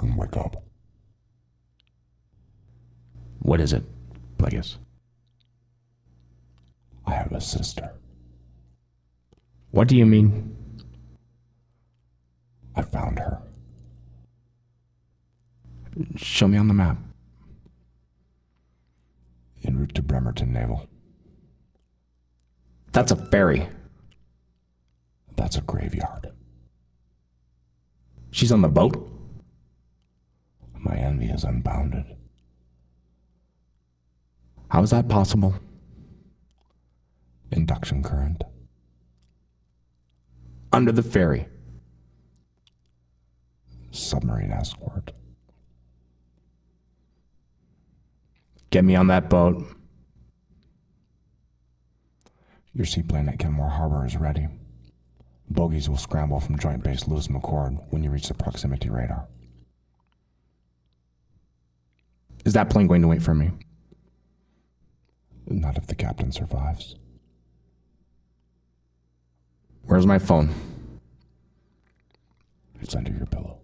wake up. What is it, Plagus? I have a sister. What do you mean? I found her. Show me on the map. En route to Bremerton Naval. That's a ferry. That's a graveyard. She's on the boat? My envy is unbounded. How is that possible? Induction current. Under the ferry. Submarine escort. Get me on that boat. Your seaplane at Kenmore Harbor is ready. Bogies will scramble from Joint Base Lewis McChord when you reach the proximity radar. Is that plane going to wait for me? Not if the captain survives. Where's my phone? It's under your pillow.